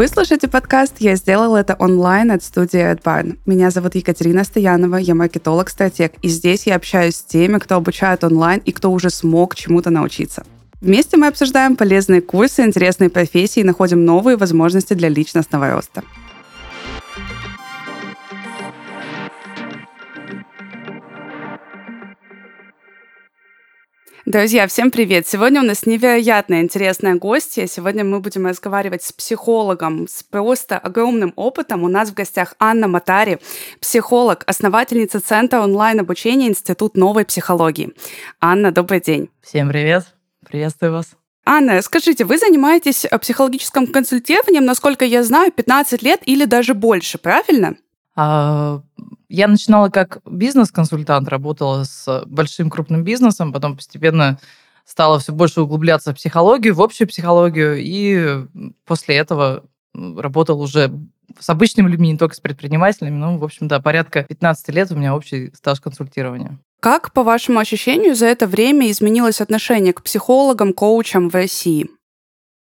Вы слушаете подкаст «Я сделал это онлайн» от студии AdBarn. Меня зовут Екатерина Стоянова, я маркетолог-стратег, и здесь я общаюсь с теми, кто обучает онлайн и кто уже смог чему-то научиться. Вместе мы обсуждаем полезные курсы, интересные профессии и находим новые возможности для личностного роста. Друзья, всем привет! Сегодня у нас невероятно интересная гостья. Сегодня мы будем разговаривать с психологом с просто огромным опытом. У нас в гостях Анна Матари, психолог, основательница Центра онлайн-обучения Институт новой психологии. Анна, добрый день. Всем привет! Приветствую вас. Анна, скажите, вы занимаетесь психологическим консультированием, насколько я знаю, 15 лет или даже больше, правильно? А, я начинала как бизнес-консультант, работала с большим крупным бизнесом, потом постепенно стала все больше углубляться в психологию, в общую психологию, и после этого работал уже с обычными людьми, не только с предпринимателями. Ну, в общем, да, порядка 15 лет у меня общий стаж консультирования. Как, по вашему ощущению, за это время изменилось отношение к психологам, коучам в России?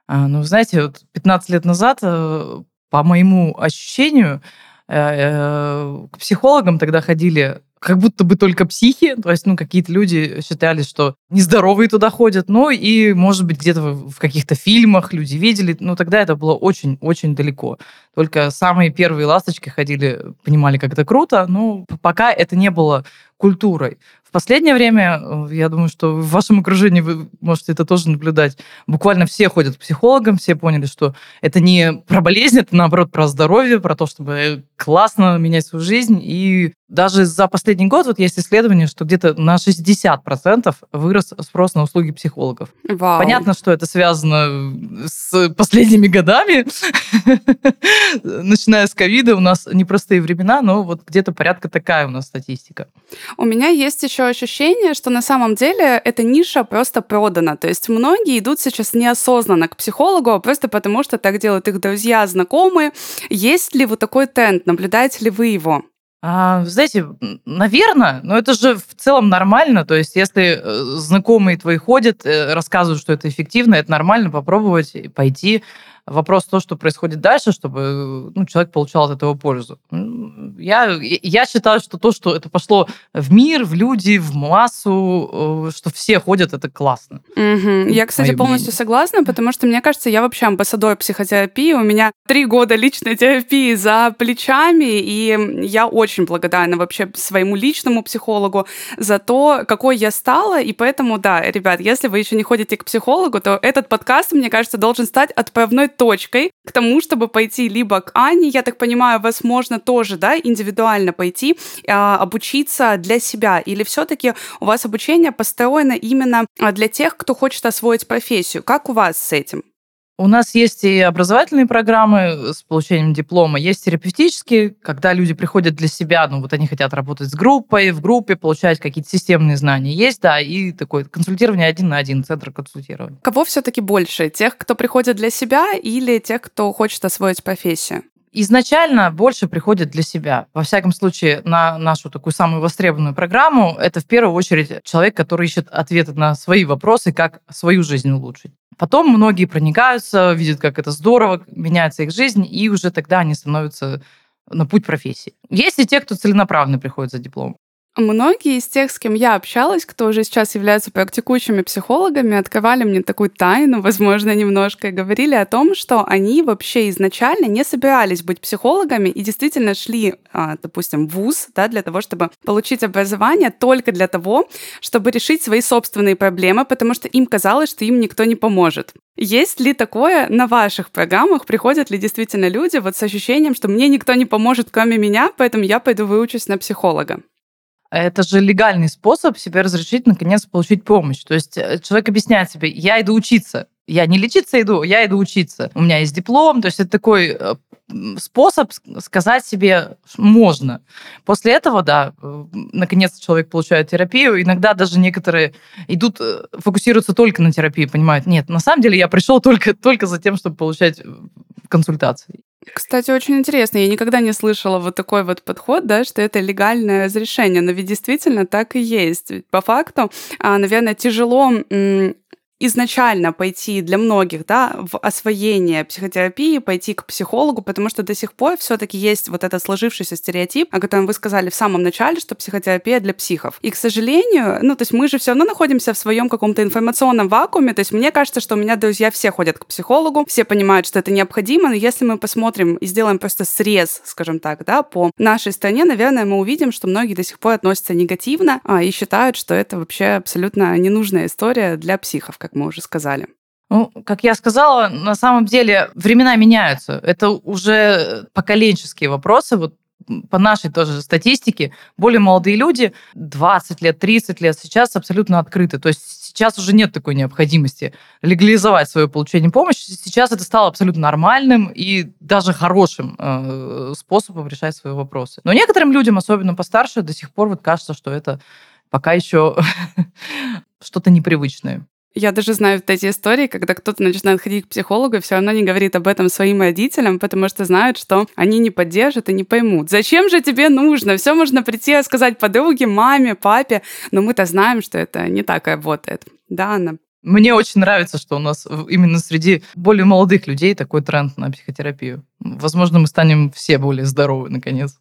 А, ну, знаете, вот 15 лет назад, э, по моему ощущению, Э, э, к психологам тогда ходили как будто бы только психи, то есть, ну, какие-то люди считали, что нездоровые туда ходят, ну, и, может быть, где-то в каких-то фильмах люди видели, ну, тогда это было очень-очень далеко. Только самые первые ласточки ходили, понимали, как это круто, но пока это не было культурой последнее время, э, я думаю, что в вашем окружении вы можете это тоже наблюдать, буквально все ходят к психологам, все поняли, что это не про болезнь, это наоборот про здоровье, про то, чтобы классно менять свою жизнь. И даже за последний год вот есть исследование, что где-то на 60% вырос спрос на услуги психологов. Вау. Понятно, что это связано с последними годами. Начиная с ковида у нас непростые времена, но вот где-то порядка такая у нас статистика. У меня есть еще ощущение, что на самом деле эта ниша просто продана. То есть многие идут сейчас неосознанно к психологу, а просто потому, что так делают их друзья, знакомые. Есть ли вот такой тренд? Наблюдаете ли вы его? А, знаете, наверное, но это же в целом нормально. То есть, если э, знакомые твои ходят, э, рассказывают, что это эффективно, это нормально попробовать пойти. Вопрос то, что происходит дальше, чтобы ну, человек получал от этого пользу. Я, я считаю, что то, что это пошло в мир, в люди, в массу, э, что все ходят, это классно. Угу. Я, кстати, Мое полностью мнение. согласна, потому что, мне кажется, я вообще амбассадор психотерапии. У меня три года личной терапии за плечами, и я очень благодарна вообще своему личному психологу за то, какой я стала. И поэтому, да, ребят, если вы еще не ходите к психологу, то этот подкаст, мне кажется, должен стать отправной точкой к тому, чтобы пойти либо к Ане, я так понимаю, возможно, тоже, да, индивидуально пойти, а, обучиться для себя, или все-таки у вас обучение построено именно а, для тех, кто хочет освоить профессию. Как у вас с этим? У нас есть и образовательные программы с получением диплома, есть терапевтические, когда люди приходят для себя, ну вот они хотят работать с группой, в группе, получать какие-то системные знания. Есть, да, и такое консультирование один на один, центр консультирования. Кого все-таки больше? Тех, кто приходит для себя или тех, кто хочет освоить профессию? Изначально больше приходит для себя. Во всяком случае, на нашу такую самую востребованную программу это в первую очередь человек, который ищет ответы на свои вопросы, как свою жизнь улучшить. Потом многие проникаются, видят, как это здорово, меняется их жизнь, и уже тогда они становятся на путь профессии. Есть и те, кто целенаправленно приходит за диплом. Многие из тех, с кем я общалась, кто уже сейчас являются практикующими психологами, открывали мне такую тайну, возможно, немножко, и говорили о том, что они вообще изначально не собирались быть психологами и действительно шли, а, допустим, в ВУЗ да, для того, чтобы получить образование только для того, чтобы решить свои собственные проблемы, потому что им казалось, что им никто не поможет. Есть ли такое на ваших программах? Приходят ли действительно люди вот с ощущением, что мне никто не поможет, кроме меня, поэтому я пойду выучусь на психолога? Это же легальный способ себе разрешить, наконец, получить помощь. То есть э, человек объясняет себе, я иду учиться, я не лечиться иду, я иду учиться. У меня есть диплом, то есть это такой э, способ сказать себе можно. После этого, да, э, наконец человек получает терапию. Иногда даже некоторые идут, фокусируются только на терапии, понимают, нет, на самом деле я пришел только, только за тем, чтобы получать консультации. Кстати, очень интересно. Я никогда не слышала вот такой вот подход, да, что это легальное разрешение. Но ведь действительно так и есть. По факту, а, наверное, тяжело изначально пойти для многих, да, в освоение психотерапии, пойти к психологу, потому что до сих пор все-таки есть вот этот сложившийся стереотип, о котором вы сказали в самом начале, что психотерапия для психов. И, к сожалению, ну, то есть мы же все равно находимся в своем каком-то информационном вакууме, то есть мне кажется, что у меня друзья все ходят к психологу, все понимают, что это необходимо, но если мы посмотрим и сделаем просто срез, скажем так, да, по нашей стране, наверное, мы увидим, что многие до сих пор относятся негативно а, и считают, что это вообще абсолютно ненужная история для психов, как мы уже сказали. Ну, как я сказала, на самом деле времена меняются. Это уже поколенческие вопросы. Вот по нашей тоже статистике, более молодые люди, 20 лет, 30 лет, сейчас абсолютно открыты. То есть сейчас уже нет такой необходимости легализовать свое получение помощи. Сейчас это стало абсолютно нормальным и даже хорошим э, способом решать свои вопросы. Но некоторым людям, особенно постарше, до сих пор вот кажется, что это пока еще что-то непривычное. Я даже знаю вот эти истории, когда кто-то начинает ходить к психологу, все равно не говорит об этом своим родителям, потому что знают, что они не поддержат и не поймут. Зачем же тебе нужно? Все можно прийти и сказать подруге, маме, папе, но мы-то знаем, что это не так работает. Да, Анна? Мне очень нравится, что у нас именно среди более молодых людей такой тренд на психотерапию. Возможно, мы станем все более здоровы, наконец.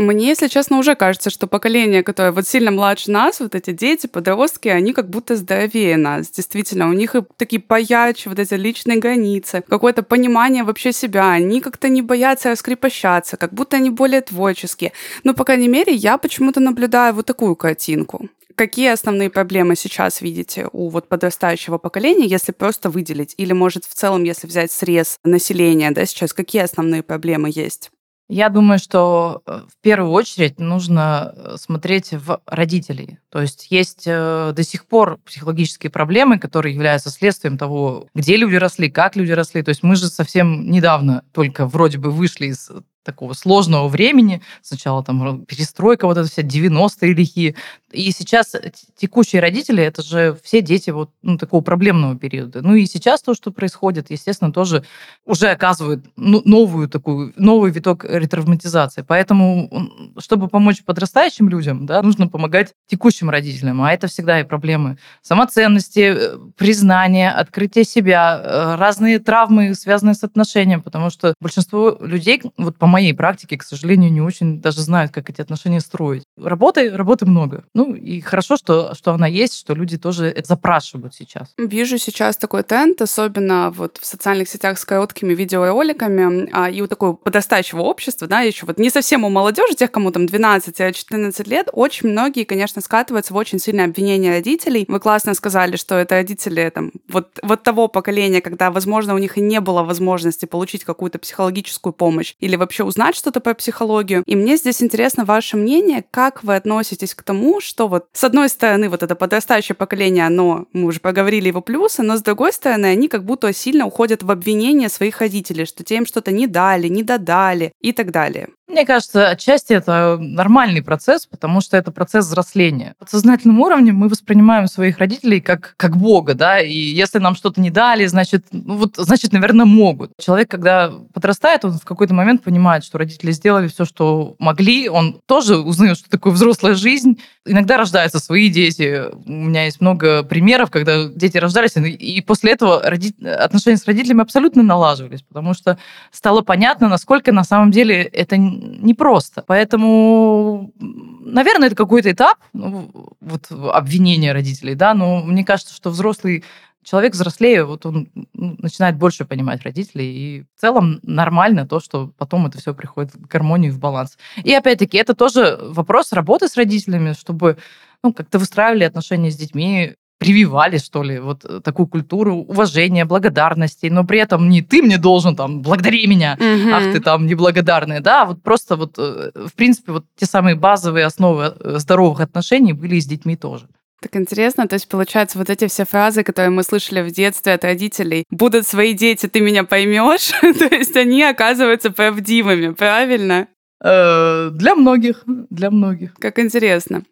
Мне, если честно, уже кажется, что поколение, которое вот сильно младше нас, вот эти дети, подростки, они как будто здоровее нас. Действительно, у них и такие поячи, вот эти личные границы, какое-то понимание вообще себя. Они как-то не боятся раскрепощаться, как будто они более творческие. Но, по крайней мере, я почему-то наблюдаю вот такую картинку. Какие основные проблемы сейчас видите у вот подрастающего поколения, если просто выделить? Или, может, в целом, если взять срез населения, да, сейчас, какие основные проблемы есть? Я думаю, что э, в первую очередь нужно э, смотреть в родителей. То есть есть э, до сих пор психологические проблемы, которые являются следствием того, где люди росли, как люди росли. То есть мы же совсем недавно только вроде бы вышли из такого сложного времени. Сначала там перестройка, вот это вся 90-е лихие. И сейчас текущие родители, это же все дети вот ну, такого проблемного периода. Ну и сейчас то, что происходит, естественно, тоже уже оказывает ну, новую такую, новый виток ретравматизации. Поэтому, чтобы помочь подрастающим людям, да, нужно помогать текущим родителям. А это всегда и проблемы самоценности, э, признания, открытия себя, э, разные травмы, связанные с отношением, потому что большинство людей, вот по моей практике, к сожалению, не очень даже знают, как эти отношения строить. Работы, работы много. Ну, и хорошо, что, что она есть, что люди тоже это запрашивают сейчас. Вижу сейчас такой тренд, особенно вот в социальных сетях с короткими видеороликами а, и у такого подрастающего общества, да, еще вот не совсем у молодежи, тех, кому там 12-14 лет, очень многие, конечно, скатываются в очень сильное обвинение родителей. Вы классно сказали, что это родители там вот, вот того поколения, когда, возможно, у них и не было возможности получить какую-то психологическую помощь или вообще вообще узнать что-то по психологию. И мне здесь интересно ваше мнение, как вы относитесь к тому, что вот с одной стороны вот это подрастающее поколение, оно, мы уже поговорили его плюсы, но с другой стороны они как будто сильно уходят в обвинение своих родителей, что те им что-то не дали, не додали и так далее. Мне кажется, отчасти это нормальный процесс, потому что это процесс взросления. В подсознательном уровне мы воспринимаем своих родителей как, как Бога, да, и если нам что-то не дали, значит, ну вот, значит, наверное, могут. Человек, когда подрастает, он в какой-то момент понимает, что родители сделали все, что могли, он тоже узнает, что такое взрослая жизнь. Иногда рождаются свои дети. У меня есть много примеров, когда дети рождались, и после этого отношения с родителями абсолютно налаживались, потому что стало понятно, насколько на самом деле это непросто. Поэтому, наверное, это какой-то этап ну, вот, обвинения родителей, да, но мне кажется, что взрослый человек взрослее, вот он ну, начинает больше понимать родителей, и в целом нормально то, что потом это все приходит в гармонию, в баланс. И опять-таки, это тоже вопрос работы с родителями, чтобы ну, как-то выстраивали отношения с детьми, прививали, что ли, вот э, такую культуру уважения, благодарности, но при этом не ты мне должен там, благодари меня, угу. ах ты там неблагодарный, да, вот просто вот, э, в принципе, вот те самые базовые основы э, здоровых отношений были и с детьми тоже. Так интересно, то есть получается вот эти все фразы, которые мы слышали в детстве от родителей, будут свои дети, ты меня поймешь, то есть они оказываются правдивыми, правильно? Э, для многих, для многих. Как интересно.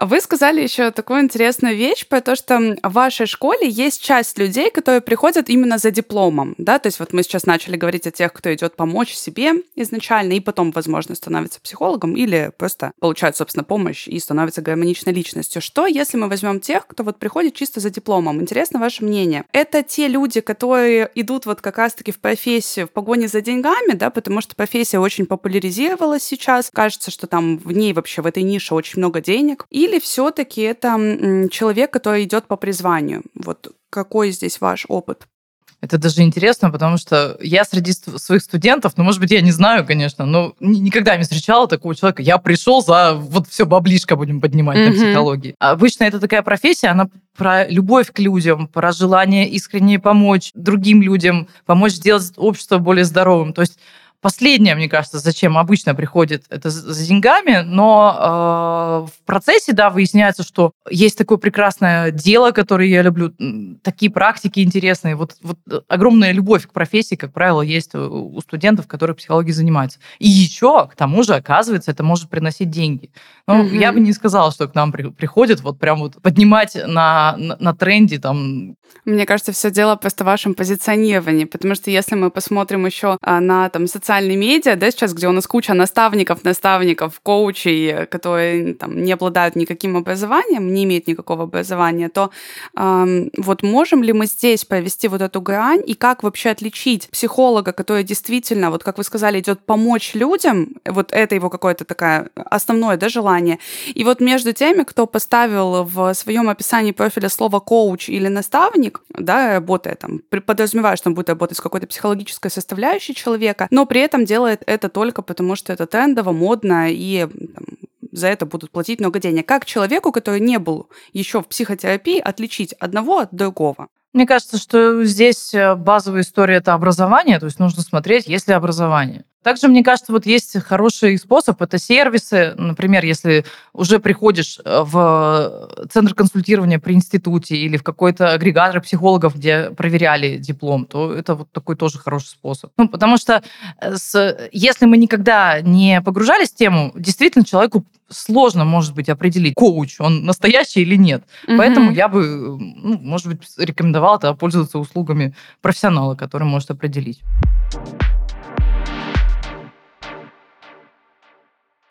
Вы сказали еще такую интересную вещь про то, что в вашей школе есть часть людей, которые приходят именно за дипломом, да, то есть вот мы сейчас начали говорить о тех, кто идет помочь себе изначально и потом, возможно, становится психологом или просто получает, собственно, помощь и становится гармоничной личностью. Что, если мы возьмем тех, кто вот приходит чисто за дипломом? Интересно ваше мнение. Это те люди, которые идут вот как раз-таки в профессию в погоне за деньгами, да, потому что профессия очень популяризировалась, востребовалась сейчас, кажется, что там в ней вообще, в этой нише очень много денег, или все таки это человек, который идет по призванию? Вот какой здесь ваш опыт? Это даже интересно, потому что я среди своих студентов, ну, может быть, я не знаю, конечно, но никогда не встречала такого человека. Я пришел за вот все баблишко будем поднимать mm-hmm. на психологии. Обычно это такая профессия, она про любовь к людям, про желание искренне помочь другим людям, помочь сделать общество более здоровым. То есть Последнее, мне кажется, зачем обычно приходит, это за деньгами, но э, в процессе, да, выясняется, что есть такое прекрасное дело, которое я люблю, такие практики интересные. Вот, вот огромная любовь к профессии, как правило, есть у студентов, которые психологией занимаются. И еще, к тому же, оказывается, это может приносить деньги. Ну, mm-hmm. я бы не сказала, что к нам при, приходят вот прям вот поднимать на, на, на тренде там. Мне кажется, все дело просто в вашем позиционировании, потому что если мы посмотрим еще а, на там социальные социальные медиа, да, сейчас, где у нас куча наставников, наставников, коучей, которые там не обладают никаким образованием, не имеют никакого образования, то эм, вот можем ли мы здесь провести вот эту грань и как вообще отличить психолога, который действительно, вот как вы сказали, идет помочь людям, вот это его какое-то такое основное, да, желание, и вот между теми, кто поставил в своем описании профиля слово коуч или наставник, да, работая там, подразумевая, что он будет работать с какой-то психологической составляющей человека, но при этом делает это только потому, что это трендово, модно и там, за это будут платить много денег. Как человеку, который не был еще в психотерапии, отличить одного от другого? Мне кажется, что здесь э, базовая история это образование, то есть нужно смотреть, есть ли образование. Также, мне кажется, вот есть хороший способ, это сервисы. Например, если уже приходишь э, в центр консультирования при институте или в какой-то агрегатор психологов, где проверяли диплом, то это вот такой тоже хороший способ. Ну, потому что э, с, если мы никогда не погружались в тему, действительно человеку сложно, может быть, определить, коуч, он настоящий или нет. Угу. Поэтому я бы, ну, может быть, рекомендовала тогда пользоваться услугами профессионала, который может определить.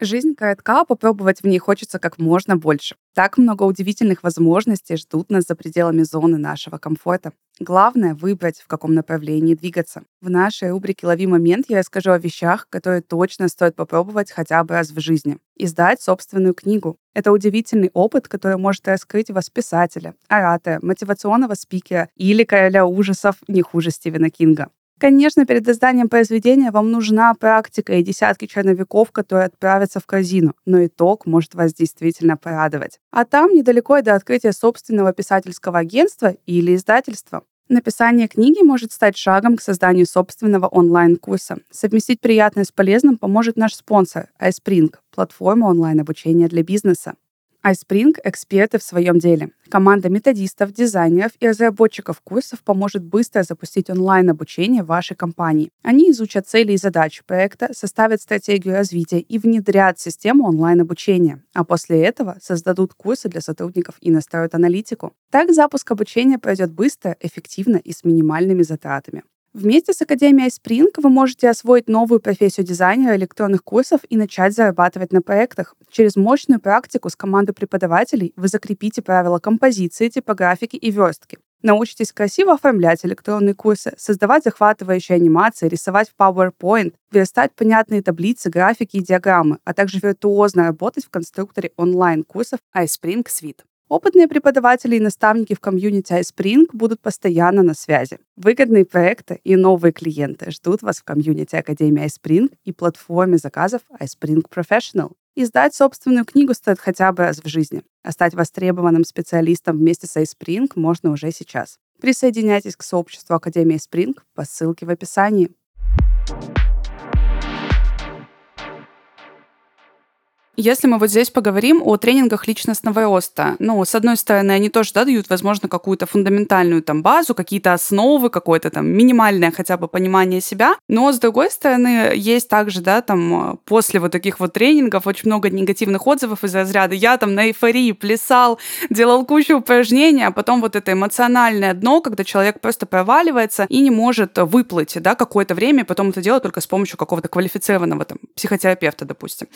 Жизнь коротка, попробовать в ней хочется как можно больше. Так много удивительных возможностей ждут нас за пределами зоны нашего комфорта. Главное — выбрать, в каком направлении двигаться. В нашей рубрике «Лови момент» я расскажу о вещах, которые точно стоит попробовать хотя бы раз в жизни. Издать собственную книгу. Это удивительный опыт, который может раскрыть вас писателя, оратора, мотивационного спикера или короля ужасов не хуже Стивена Кинга. Конечно, перед изданием произведения вам нужна практика и десятки черновиков, которые отправятся в корзину, но итог может вас действительно порадовать. А там недалеко и до открытия собственного писательского агентства или издательства. Написание книги может стать шагом к созданию собственного онлайн-курса. Совместить приятное с полезным поможет наш спонсор iSpring – платформа онлайн-обучения для бизнеса iSpring – эксперты в своем деле. Команда методистов, дизайнеров и разработчиков курсов поможет быстро запустить онлайн-обучение вашей компании. Они изучат цели и задачи проекта, составят стратегию развития и внедрят систему онлайн-обучения. А после этого создадут курсы для сотрудников и настроят аналитику. Так запуск обучения пройдет быстро, эффективно и с минимальными затратами. Вместе с Академией Spring вы можете освоить новую профессию дизайнера электронных курсов и начать зарабатывать на проектах. Через мощную практику с командой преподавателей вы закрепите правила композиции, типографики и верстки. Научитесь красиво оформлять электронные курсы, создавать захватывающие анимации, рисовать в PowerPoint, верстать понятные таблицы, графики и диаграммы, а также виртуозно работать в конструкторе онлайн-курсов iSpring Suite. Опытные преподаватели и наставники в комьюнити iSpring будут постоянно на связи. Выгодные проекты и новые клиенты ждут вас в комьюнити Академии iSpring и платформе заказов iSpring Professional. Издать собственную книгу стоит хотя бы раз в жизни, а стать востребованным специалистом вместе с iSpring можно уже сейчас. Присоединяйтесь к сообществу Академии iSpring по ссылке в описании. Если мы вот здесь поговорим о тренингах личностного роста, ну, с одной стороны, они тоже да, дают, возможно, какую-то фундаментальную там базу, какие-то основы, какое-то там минимальное хотя бы понимание себя, но с другой стороны, есть также, да, там после вот таких вот тренингов очень много негативных отзывов из разряда «я там на эйфории плясал, делал кучу упражнений», а потом вот это эмоциональное дно, когда человек просто проваливается и не может выплыть, да, какое-то время, и потом это делает только с помощью какого-то квалифицированного там психотерапевта, допустим.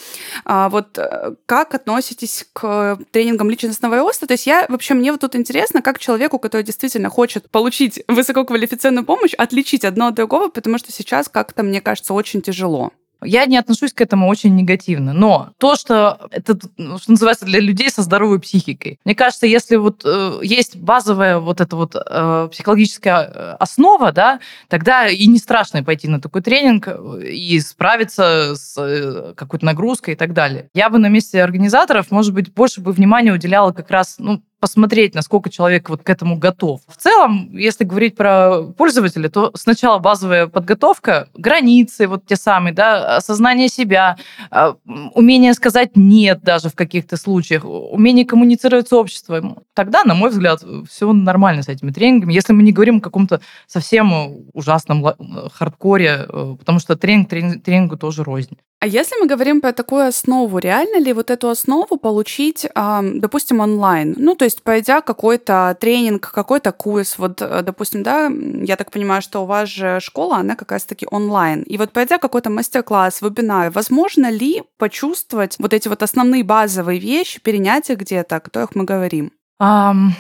А вот вот э, как относитесь к тренингам личностного роста? То есть я вообще, мне вот тут интересно, как человеку, который действительно хочет получить высококвалифицированную помощь, отличить одно от другого, потому что сейчас как-то, мне кажется, очень тяжело. Я не отношусь к этому очень негативно. Но то, что это, ну, что называется, для людей со здоровой психикой. Мне кажется, если вот э, есть базовая вот эта вот э, психологическая э, основа, да, тогда и не страшно пойти на такой тренинг э, и справиться с э, какой-то нагрузкой и так далее. Я бы на месте организаторов, может быть, больше бы внимания уделяла как раз, ну, посмотреть, насколько человек вот к этому готов. В целом, если говорить про пользователя, то сначала базовая подготовка, границы вот те самые, да, осознание себя, а, умение сказать «нет» даже в каких-то случаях, умение коммуницировать с обществом. Тогда, на мой взгляд, все нормально с этими тренингами. Если мы не говорим о каком-то совсем ужасном хардкоре, э, потому что тренинг тренингу тоже рознь. А если мы говорим про такую основу, реально ли вот эту основу получить, допустим, онлайн? Ну, то есть, пройдя какой-то тренинг, какой-то курс, вот, э, допустим, да, я так понимаю, что у вас же школа, она как раз-таки онлайн. И вот пройдя какой-то мастер-класс, вебинар, возможно ли почувствовать вот эти вот основные базовые вещи, перенять их где-то, о которых мы говорим? Um...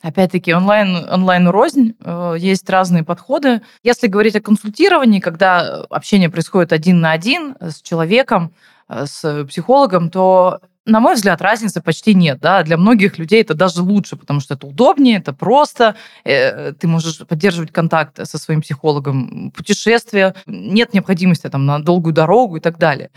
Опять-таки, онлайн, онлайн рознь, э, есть разные подходы. Если говорить о консультировании, когда общение происходит один на один с человеком, э, с психологом, то на мой взгляд, разницы почти нет. Да? Для многих людей это даже лучше, потому что это удобнее, это просто. Э, ты можешь поддерживать контакт со своим психологом, путешествия, нет необходимости там, на долгую дорогу и так далее.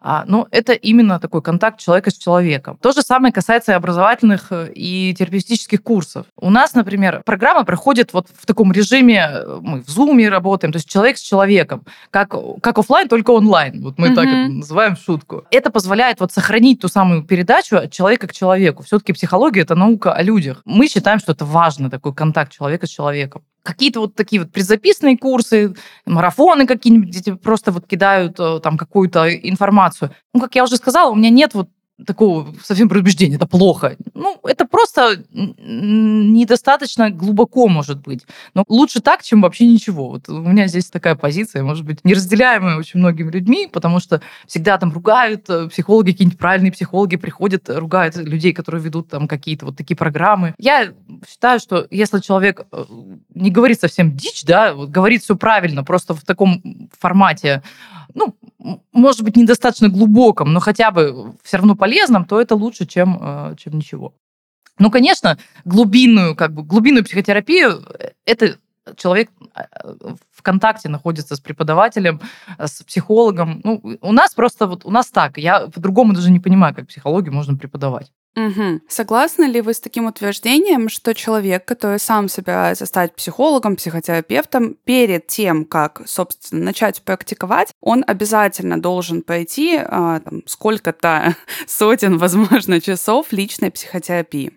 А, но это именно такой контакт человека с человеком. То же самое касается и образовательных и терапевтических курсов. У нас, например, программа проходит вот в таком режиме, э, мы в Zoom работаем, то есть человек с человеком, как, как офлайн, только онлайн. Вот мы mm-hmm. так это называем шутку. Это позволяет вот сохранить ту самую передачу от человека к человеку. Все-таки психология – это наука о людях. Мы считаем, что это важно, такой контакт человека с человеком какие-то вот такие вот предзаписанные курсы, марафоны какие-нибудь, где тебе просто вот кидают э, там какую-то информацию. Ну, как я уже сказала, у меня нет вот такого совсем предубеждения, это плохо. Ну, это просто недостаточно глубоко, может быть. Но лучше так, чем вообще ничего. Вот у меня здесь такая позиция, может быть, неразделяемая очень многими людьми, потому что всегда там ругают э, психологи, какие-нибудь правильные психологи приходят, ругают людей, которые ведут там какие-то вот такие программы. Я считаю, что если человек э, не говорит совсем дичь, да, вот говорит все правильно, просто в таком формате, ну, может быть, недостаточно глубоком, но хотя бы все равно полезном, то это лучше, чем, э, чем ничего. Ну, конечно, глубинную, как бы, глубинную психотерапию э, это человек э, в контакте находится с преподавателем, с психологом. Ну, у нас просто вот у нас так. Я по-другому даже не понимаю, как психологию можно преподавать. Угу. Согласны ли вы с таким утверждением, что человек, который сам собирается стать психологом, психотерапевтом, перед тем, как, собственно, начать практиковать, он обязательно должен пройти а, там, сколько-то сотен, возможно, часов личной психотерапии?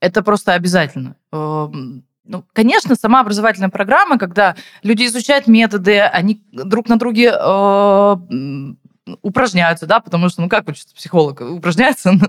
Это просто обязательно. Эм, ну, конечно, сама образовательная программа, когда люди изучают методы, они друг на друге э, упражняются, да, потому что, ну, как учится психолог? Упражняется на,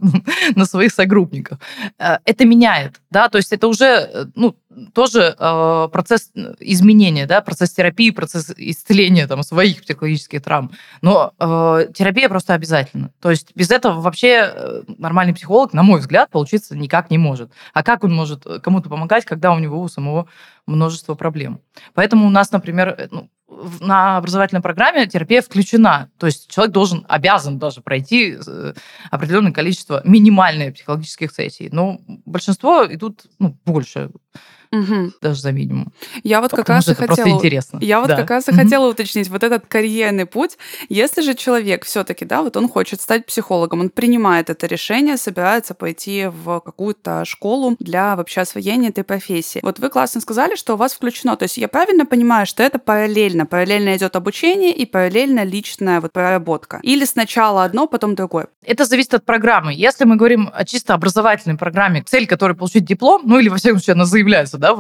на своих согруппниках. Э, это меняет, да, то есть это уже, э, ну, тоже э, процесс изменения, да, процесс терапии, процесс исцеления там своих психологических травм. Но э, терапия просто обязательно. То есть без этого вообще э, нормальный психолог, на мой взгляд, получиться никак не может. А как он может кому-то помогать, когда у него у самого множество проблем? Поэтому у нас, например, ну, на образовательной программе терапия включена. То есть человек должен, обязан даже пройти э, определенное количество минимальных психологических сессий. Но большинство идут ну, больше угу. даже за минимум. Я вот как раз и хотела... просто интересно. Я вот да. как раз и угу. хотела уточнить вот этот карьерный путь. Если же человек все таки да, вот он хочет стать психологом, он принимает это решение, собирается пойти в какую-то школу для вообще освоения этой профессии. Вот вы классно сказали, что у вас включено. То есть я правильно понимаю, что это параллельно? Параллельно идет обучение и параллельно личная вот проработка? Или сначала одно, потом другое? Это зависит от программы. Если мы говорим о чисто образовательной программе, цель которой получить диплом, ну или во всяком случае она заявляется, да,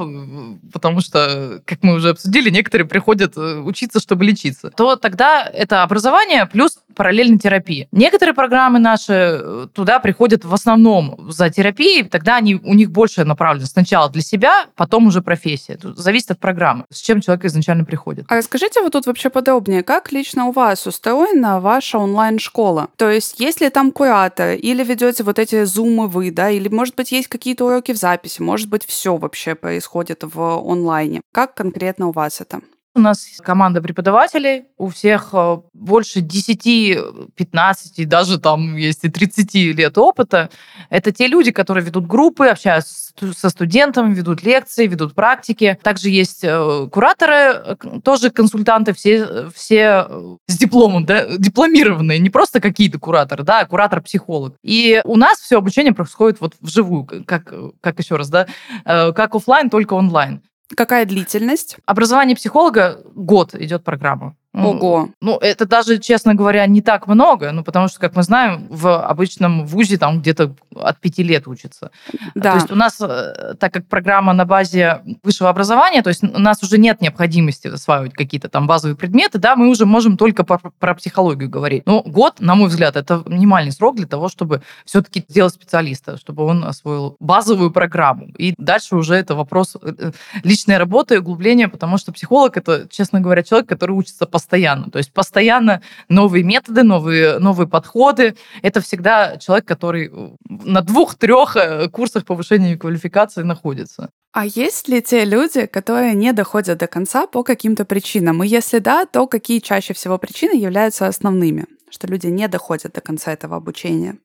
потому что, как мы уже обсудили, некоторые приходят э, учиться, чтобы лечиться, то тогда это образование плюс параллельно терапия. Некоторые программы наши э, туда приходят в основном за терапией, тогда они, у них больше направлено сначала для себя, потом уже профессия. Тут зависит от программы, с чем человек изначально приходит. А расскажите вот тут вообще подробнее, как лично у вас устроена ваша онлайн-школа? То есть, если там куратор, или ведете вот эти зумы вы, да, или, может быть, есть какие-то уроки в записи, может быть, все вообще происходит в онлайне. Как конкретно у вас это? У нас команда преподавателей, у всех э, больше 10, 15, даже там есть и 30 лет опыта. Это те люди, которые ведут группы, общаются со студентами, ведут лекции, ведут практики. Также есть э, кураторы, э, тоже консультанты, все, все с дипломом, да, дипломированные, не просто какие-то кураторы, да, а куратор-психолог. И у нас все обучение происходит вот вживую, как, как еще раз, да, как офлайн, только онлайн. Какая длительность? Образование психолога год идет программа. Ого. Ну, это даже, честно говоря, не так много, ну, потому что, как мы знаем, в обычном вузе там где-то от пяти лет учатся. Да. То есть у нас, э, так как программа на базе высшего образования, то есть у нас уже нет необходимости осваивать какие-то там базовые предметы, да, мы уже можем только про, про психологию говорить. Но год, на мой взгляд, это минимальный срок для того, чтобы все-таки сделать специалиста, чтобы он освоил базовую программу. И дальше уже это вопрос э, э, личной работы и углубления, потому что психолог это, честно говоря, человек, который учится постоянно постоянно. То есть постоянно новые методы, новые, новые подходы. Это всегда человек, который на двух-трех э, курсах повышения квалификации находится. А есть ли те люди, которые не доходят до конца по каким-то причинам? И если да, то какие чаще всего причины являются основными, что люди не доходят до конца этого обучения?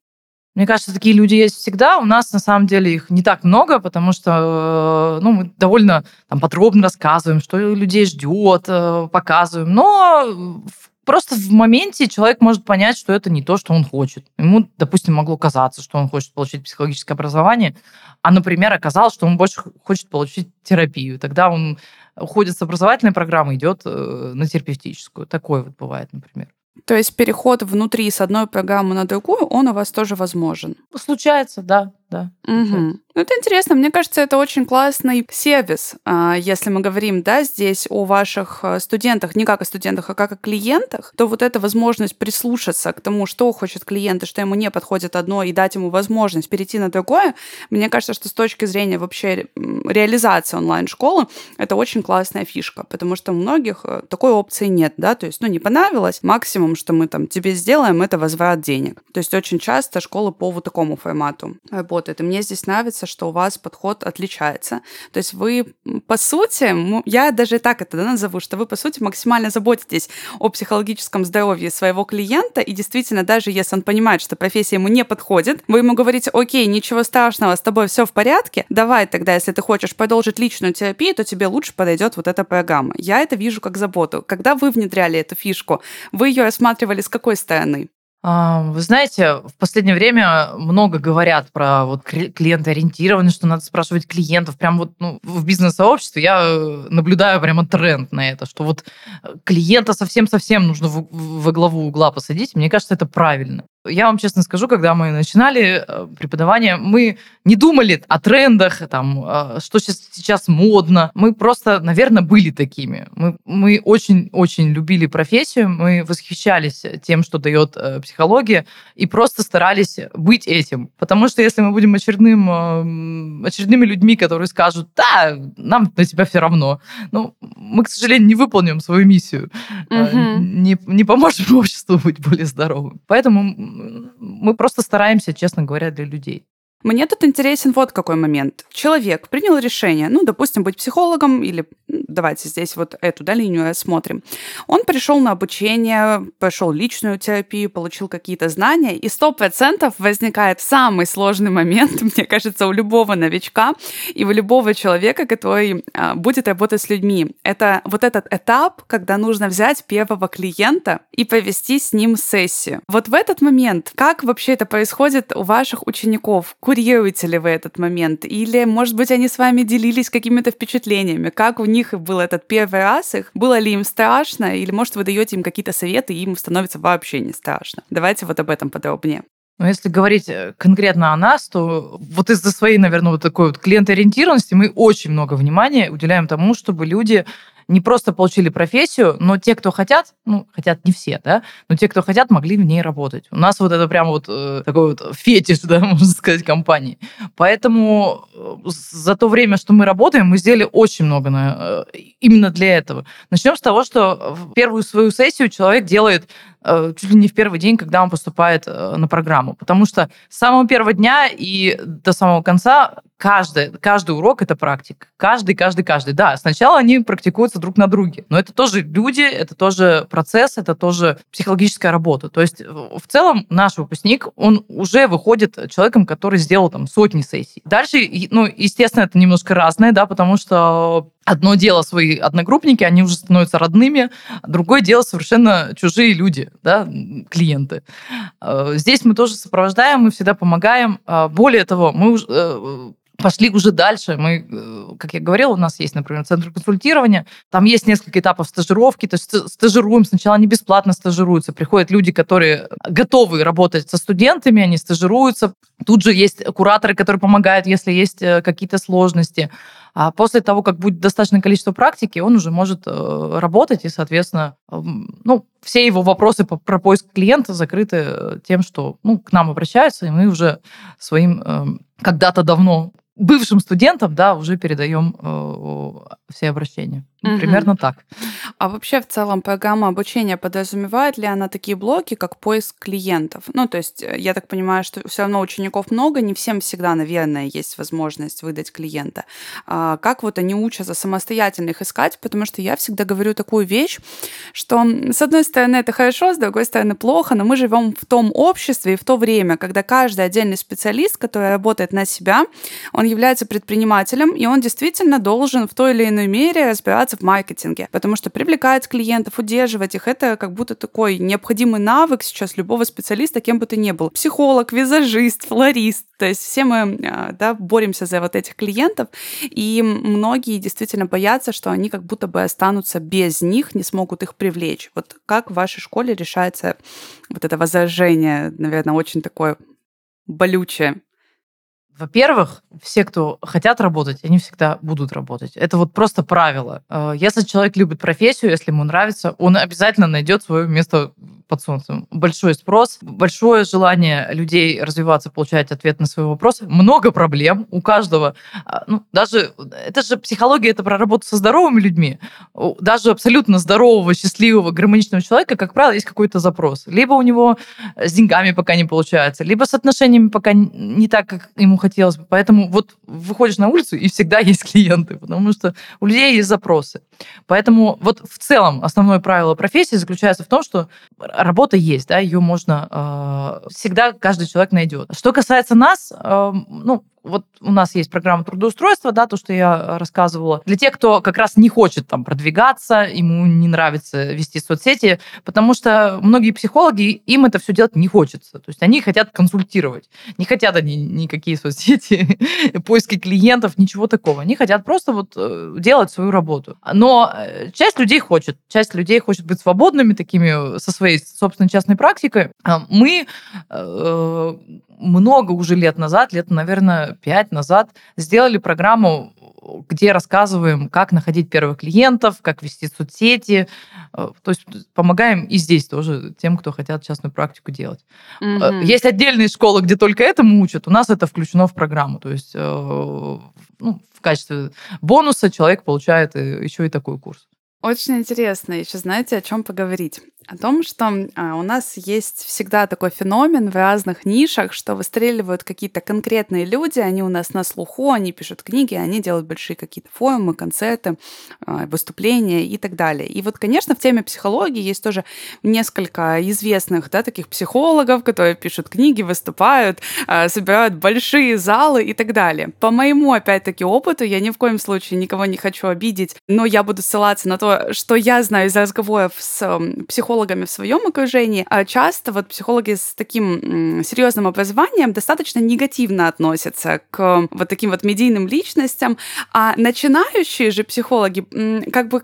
Мне кажется, такие люди есть всегда. У нас, на самом деле, их не так много, потому что э, ну, мы довольно там, подробно рассказываем, что людей ждет, э, показываем. Но просто в моменте человек может понять, что это не то, что он хочет. Ему, допустим, могло казаться, что он хочет получить психологическое образование, а, например, оказалось, что он больше хочет получить терапию. Тогда он уходит с образовательной программы, идет э, на терапевтическую. Такое вот бывает, например. То есть переход внутри с одной программы на другую, он у вас тоже возможен? Случается, да да. Угу. Ну, это интересно. Мне кажется, это очень классный сервис, а, если мы говорим, да, здесь о ваших э, студентах, не как о студентах, а как о клиентах, то вот эта возможность прислушаться к тому, что хочет клиент и что ему не подходит одно, и дать ему возможность перейти на другое, мне кажется, что с точки зрения вообще реализации онлайн-школы, это очень классная фишка, потому что у многих э, такой опции нет, да, то есть, ну, не понравилось, максимум, что мы там тебе сделаем, это возврат денег. То есть очень часто школы по вот такому формату работают работает. И мне здесь нравится, что у вас подход отличается. То есть вы, по сути, я даже так это назову, что вы, по сути, максимально заботитесь о психологическом здоровье своего клиента, и действительно, даже если он понимает, что профессия ему не подходит, вы ему говорите, окей, ничего страшного, с тобой все в порядке, давай тогда, если ты хочешь продолжить личную терапию, то тебе лучше подойдет вот эта программа. Я это вижу как заботу. Когда вы внедряли эту фишку, вы ее рассматривали с какой стороны? Вы знаете, в последнее время много говорят про вот клиентоориентированность, что надо спрашивать клиентов. Прям вот ну, в бизнес-сообществе я э, наблюдаю прямо тренд на это, что вот э, клиента совсем-совсем нужно во главу угла посадить. Мне кажется, это правильно. Я вам честно скажу, когда мы начинали э, преподавание, мы не думали о трендах, там, э, что сейчас, модно. Мы просто, наверное, были такими. Мы, очень-очень любили профессию, мы восхищались тем, что дает э, психология, и просто старались быть этим. Потому что если мы будем очередным, очередными людьми, которые скажут, да, нам на тебя все равно, ну, мы, к сожалению, не выполним свою миссию, угу. не, не поможем обществу быть более здоровым. Поэтому мы просто стараемся, честно говоря, для людей. Мне тут интересен вот какой момент. Человек принял решение, ну, допустим, быть психологом или давайте здесь вот эту да, линию рассмотрим. Он пришел на обучение, пошел личную терапию, получил какие-то знания, и сто процентов возникает самый сложный момент, мне кажется, у любого новичка и у любого человека, который а, будет работать с людьми. Это вот этот этап, когда нужно взять первого клиента и провести с ним сессию. Вот в этот момент, как вообще это происходит у ваших учеников? Курируете ли вы этот момент? Или, может быть, они с вами делились какими-то впечатлениями? Как у них был этот первый раз их? Было ли им страшно? Или, может, вы даете им какие-то советы, и им становится вообще не страшно? Давайте вот об этом подробнее. Но если говорить э, конкретно о нас, то вот из-за своей, наверное, вот такой вот клиентоориентированности мы очень много внимания уделяем тому, чтобы люди не просто получили профессию, но те, кто хотят, ну, хотят не все, да, но те, кто хотят, могли в ней работать. У нас вот это прям вот э, такой вот фетиш, да, можно сказать, компании. Поэтому э, за то время, что мы работаем, мы сделали очень много на, э, именно для этого. Начнем с того, что первую свою сессию человек делает чуть ли не в первый день, когда он поступает э, на программу. Потому что с самого первого дня и до самого конца каждый, каждый урок – это практика. Каждый, каждый, каждый. Да, сначала они практикуются друг на друге, но это тоже люди, это тоже процесс, это тоже психологическая работа. То есть в целом наш выпускник, он уже выходит человеком, который сделал там сотни сессий. Дальше, ну, естественно, это немножко разное, да, потому что Одно дело свои одногруппники, они уже становятся родными, другое дело совершенно чужие люди, да, клиенты. Э, здесь мы тоже сопровождаем, мы всегда помогаем. Э, более того, мы уже э, пошли уже дальше. Мы, как я говорила, у нас есть, например, центр консультирования. Там есть несколько этапов стажировки. То есть стажируем. Сначала они бесплатно стажируются. Приходят люди, которые готовы работать со студентами, они стажируются. Тут же есть кураторы, которые помогают, если есть какие-то сложности. А после того, как будет достаточное количество практики, он уже может э, работать, и, соответственно, ну, все его вопросы про поиск клиента закрыты э, тем, что ну, к нам обращаются, и мы уже своим эм, когда-то давно бывшим студентам, да, уже передаем э, все обращения. Угу. Примерно так. А вообще в целом программа обучения подразумевает ли она такие блоки, как поиск клиентов? Ну, то есть э, я так понимаю, что все равно учеников много, не всем всегда, наверное, есть возможность выдать клиента. А как вот они учатся самостоятельно их искать? Потому что я всегда говорю такую вещь, что с одной стороны это хорошо, с другой стороны плохо, но мы живем в том обществе и в то время, когда каждый отдельный специалист, который работает на себя, он является предпринимателем, и он действительно должен в той или иной мере разбираться в маркетинге, потому что привлекать клиентов, удерживать их, это как будто такой необходимый навык сейчас любого специалиста, кем бы ты ни был. Психолог, визажист, флорист, то есть все мы а, да, боремся за вот этих клиентов, и многие действительно боятся, что они как будто бы останутся без них, не смогут их привлечь. Вот как в вашей школе решается вот это возражение, наверное, очень такое болючее? Во-первых, все, кто хотят работать, они всегда будут работать. Это вот просто правило. Э, если человек любит профессию, если ему нравится, он обязательно найдет свое место под солнцем. Большой спрос, большое желание людей развиваться, получать ответ на свои вопросы. Много проблем у каждого. А, ну, даже это же психология, это про работу со здоровыми людьми. Даже абсолютно здорового, счастливого, гармоничного человека, как правило, есть какой-то запрос. Либо у него с деньгами пока не получается, либо с отношениями пока не так, как ему хотелось бы. Поэтому вот выходишь на улицу, и всегда есть клиенты, потому что у людей есть запросы. Поэтому вот в целом основное правило профессии заключается в том, что работа есть, да, ее можно э, всегда каждый человек найдет. Что касается нас, э, ну, вот у нас есть программа трудоустройства, да, то, что я рассказывала. Для тех, кто как раз не хочет там продвигаться, ему не нравится вести соцсети, потому что многие психологи, им это все делать не хочется. То есть они хотят консультировать. Не хотят они никакие соцсети, поиски клиентов, ничего такого. Они хотят просто вот э, делать свою работу. Но э, часть людей хочет. Часть людей хочет быть свободными такими со своей собственной частной практикой. А мы э, много уже лет назад, лет, наверное, пять назад, сделали программу, где рассказываем, как находить первых клиентов, как вести соцсети. Э, то есть помогаем и здесь тоже тем, кто хотят частную практику делать. Mm-hmm. Есть отдельные школы, где только этому учат. У нас это включено в программу. То есть э, ну, в качестве бонуса человек получает еще и такой курс. Очень интересно еще, знаете, о чем поговорить о том, что а, у нас есть всегда такой феномен в разных нишах, что выстреливают какие-то конкретные люди, они у нас на слуху, они пишут книги, они делают большие какие-то форумы, концерты, а, выступления и так далее. И вот, конечно, в теме психологии есть тоже несколько известных да, таких психологов, которые пишут книги, выступают, а, собирают большие залы и так далее. По моему, опять-таки, опыту, я ни в коем случае никого не хочу обидеть, но я буду ссылаться на то, что я знаю из разговоров с психологом, психологами в своем окружении, а часто вот психологи с таким серьезным образованием достаточно негативно относятся к вот таким вот медийным личностям, а начинающие же психологи, как бы,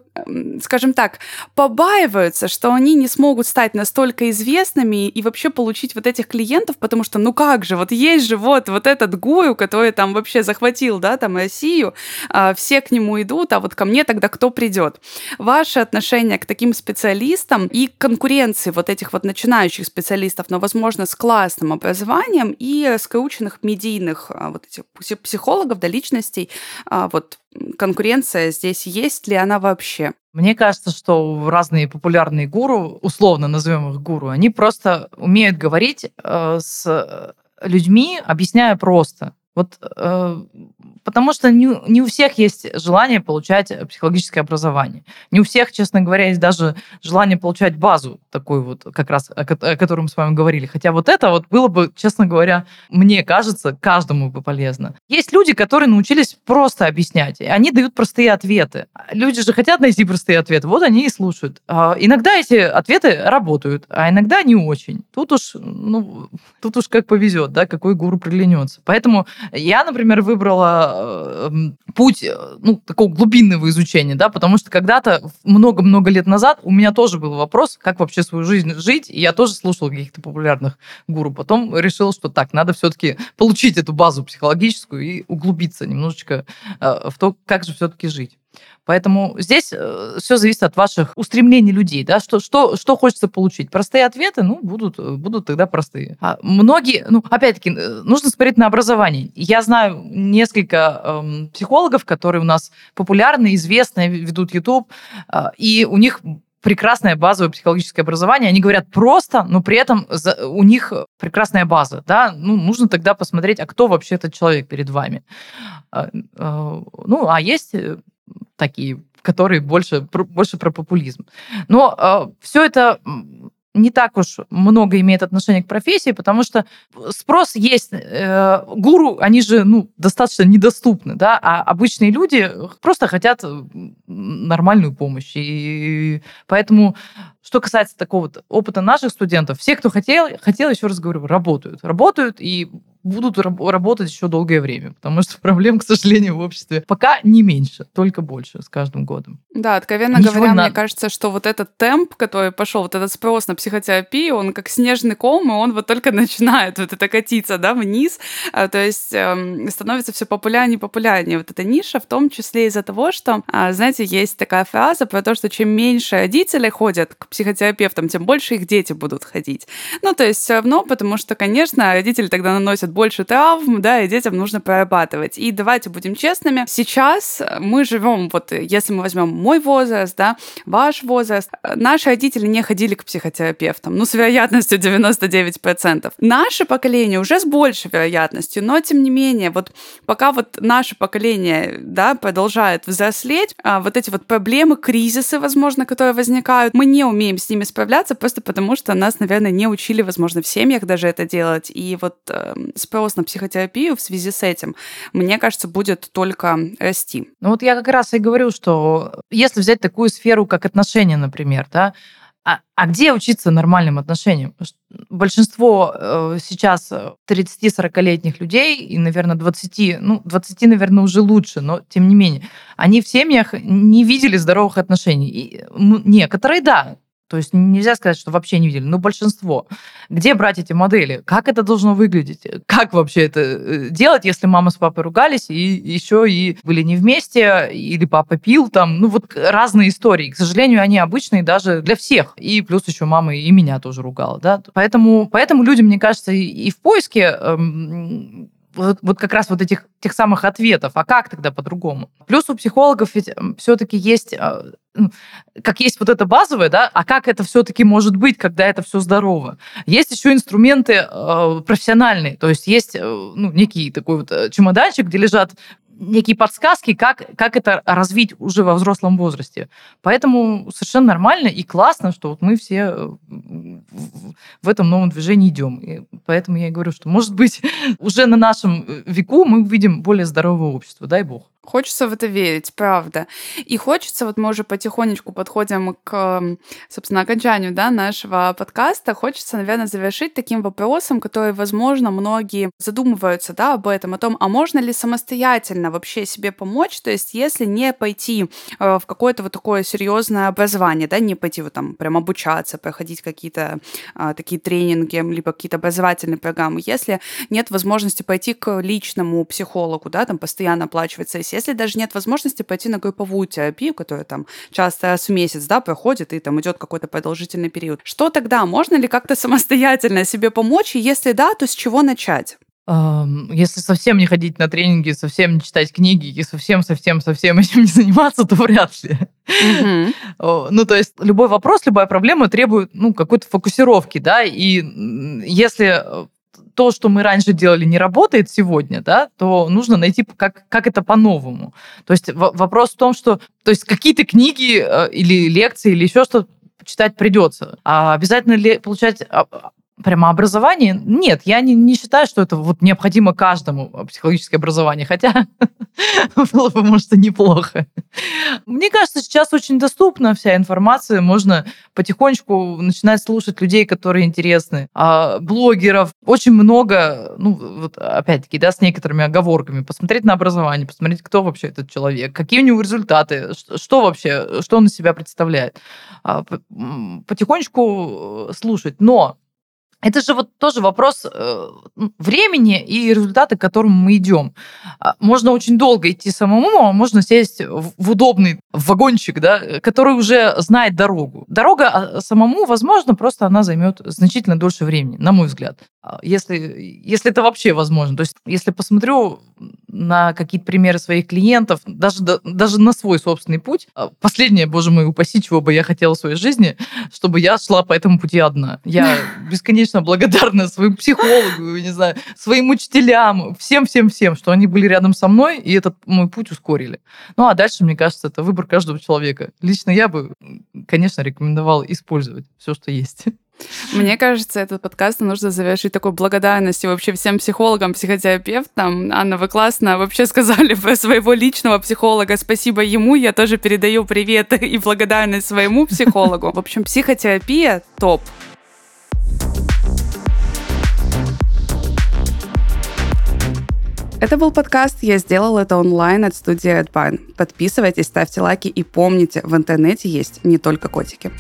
скажем так, побаиваются, что они не смогут стать настолько известными и вообще получить вот этих клиентов, потому что, ну как же, вот есть же вот, вот этот гуру, который там вообще захватил, да, там Россию, а, все к нему идут, а вот ко мне тогда кто придет? Ваше отношение к таким специалистам и конкуренции вот этих вот начинающих специалистов, но, возможно, с классным образованием и скрученных медийных а, вот этих психологов, да, личностей, а, вот конкуренция здесь есть ли она вообще? Мне кажется, что разные популярные гуру, условно назовем их гуру, они просто умеют говорить э, с людьми, объясняя просто. Вот э, потому что не, не у всех есть желание получать психологическое образование. Не у всех, честно говоря, есть даже желание получать базу такую вот, как раз о, о котором мы с вами говорили. Хотя вот это вот было бы, честно говоря, мне кажется, каждому бы полезно. Есть люди, которые научились просто объяснять, и они дают простые ответы. Люди же хотят найти простые ответы, вот они и слушают. А иногда эти ответы работают, а иногда не очень. Тут уж, ну, тут уж как повезет, да, какой гуру приглянется. Поэтому я, например, выбрала эм, путь э, ну, такого глубинного изучения, да, потому что когда-то, много-много лет назад, у меня тоже был вопрос, как вообще свою жизнь жить, и я тоже слушала каких-то популярных гуру. Потом решил, что так, надо все-таки получить эту базу психологическую и углубиться немножечко э, в то, как же все-таки жить. Поэтому здесь э, все зависит от ваших устремлений людей, да, что, что, что хочется получить. Простые ответы, ну, будут, будут тогда простые. А многие, ну, опять-таки, э, нужно смотреть на образование. Я знаю несколько эм, психологов, которые у нас популярны, известны, ведут YouTube, э, и у них прекрасное базовое психологическое образование. Они говорят просто, но при этом у них прекрасная база. Да? Ну, нужно тогда посмотреть, а кто вообще этот человек перед вами. Ну, а есть такие, которые больше, больше про популизм. Но э, все это не так уж много имеет отношения к профессии, потому что спрос есть. Э, гуру, они же ну, достаточно недоступны, да, а обычные люди просто хотят нормальную помощь. И поэтому, что касается такого опыта наших студентов, все, кто хотел, хотел, еще раз говорю, работают. Работают и будут работать еще долгое время, потому что проблем, к сожалению, в обществе пока не меньше, только больше с каждым годом. Да, откровенно Ничего говоря, мне кажется, что вот этот темп, который пошел, вот этот спрос на психотерапию, он как снежный ком, и он вот только начинает вот это катиться, да, вниз, а, то есть эм, становится все популярнее и популярнее. Вот эта ниша, в том числе из-за того, что, а, знаете, есть такая фраза про то, что чем меньше родители ходят к психотерапевтам, тем больше их дети будут ходить. Ну, то есть все равно, потому что, конечно, родители тогда наносят больше травм, да, и детям нужно прорабатывать. И давайте будем честными, сейчас мы живем, вот если мы возьмем мой возраст, да, ваш возраст, наши родители не ходили к психотерапевтам, ну, с вероятностью 99%. Наше поколение уже с большей вероятностью, но тем не менее, вот пока вот наше поколение, да, продолжает взрослеть, а вот эти вот проблемы, кризисы, возможно, которые возникают, мы не умеем с ними справляться просто потому, что нас, наверное, не учили, возможно, в семьях даже это делать. И вот э, спрос на психотерапию в связи с этим, мне кажется, будет только расти. Ну вот я как раз и говорю, что если взять такую сферу, как отношения, например, да, а, а где учиться нормальным отношениям? Большинство э, сейчас 30-40-летних людей и, наверное, 20, ну, 20, наверное, уже лучше, но тем не менее, они в семьях не видели здоровых отношений. И, некоторые, да, то есть нельзя сказать, что вообще не видели, но большинство. Где брать эти модели? Как это должно выглядеть? Как вообще это э, делать, если мама с папой ругались и еще и были не вместе, или папа пил там? Ну вот разные истории. К сожалению, они обычные даже для всех. И плюс еще мама и меня тоже ругала. Да? Поэтому, поэтому люди, мне кажется, и в поиске эм, вот, вот как раз вот этих тех самых ответов. А как тогда по-другому? Плюс у психологов ведь все-таки есть а, ну, как есть вот это базовое, да, а как это все-таки может быть, когда это все здорово? Есть еще инструменты э, профессиональные, то есть есть э, ну, некий такой вот э, чемоданчик, где лежат некие подсказки, как, как это развить уже во взрослом возрасте. Поэтому совершенно нормально и классно, что вот мы все э, в этом новом движении идем. И поэтому я и говорю, что, может быть, уже на нашем э, веку мы увидим более здоровое общество, дай бог. Хочется в это верить, правда. И хочется, вот мы уже потихонечку подходим к, собственно, окончанию да, нашего подкаста, хочется, наверное, завершить таким вопросом, который, возможно, многие задумываются да, об этом, о том, а можно ли самостоятельно вообще себе помочь, то есть если не пойти э, в какое-то вот такое серьезное образование, да, не пойти вот там прям обучаться, проходить какие-то а, такие тренинги, либо какие-то образовательные программы, если нет возможности пойти к личному психологу, да, там постоянно оплачивать сессии, если даже нет возможности пойти на групповую терапию, которая там часто раз в месяц, да, проходит и там идет какой-то продолжительный период, что тогда? Можно ли как-то самостоятельно себе помочь? И если да, то с чего начать? Если совсем не ходить на тренинги, совсем не читать книги и совсем-совсем-совсем этим не заниматься, то вряд ли. Mm-hmm. Ну, то есть любой вопрос, любая проблема требует ну, какой-то фокусировки, да, и если э, то, что мы раньше делали, не работает сегодня, да, то нужно найти, как, как это по-новому. То есть вопрос в том, что то есть какие-то книги э, или лекции или еще что-то читать придется. А обязательно ли получать а, прямо образование? Нет, я не, не считаю, что это вот необходимо каждому а, психологическое образование, хотя было бы, может, и неплохо. Мне кажется, сейчас очень доступна вся информация, можно потихонечку начинать слушать людей, которые интересны, а, блогеров. Очень много, ну, вот опять-таки, да, с некоторыми оговорками, посмотреть на образование, посмотреть, кто вообще этот человек, какие у него результаты, что вообще, что он из себя представляет. А, потихонечку э, слушать. Но это же вот тоже вопрос э, времени и результата, к которому мы идем. А, можно очень долго идти самому, а можно сесть в удобный вагончик, да, который уже знает дорогу. Дорога а, самому, возможно, просто она займет значительно дольше времени, на мой взгляд. Если, если это вообще возможно. То есть, если посмотрю на какие-то примеры своих клиентов, даже, даже на свой собственный путь, последнее, боже мой, упаси, чего бы я хотела в своей жизни, чтобы я шла по этому пути одна. Я бесконечно бесконечно благодарна своему психологу, не знаю, своим учителям, всем-всем-всем, что они были рядом со мной и этот мой путь ускорили. Ну, а дальше, мне кажется, это выбор каждого человека. Лично я бы, конечно, рекомендовала использовать все, что есть. Мне кажется, этот подкаст нужно завершить такой благодарностью вообще всем психологам, психотерапевтам. Анна, вы классно вообще сказали про своего личного психолога. Спасибо ему. Я тоже передаю привет и благодарность своему психологу. В общем, психотерапия топ. Это был подкаст «Я сделал это онлайн» от студии Redpine. Подписывайтесь, ставьте лайки и помните, в интернете есть не только котики.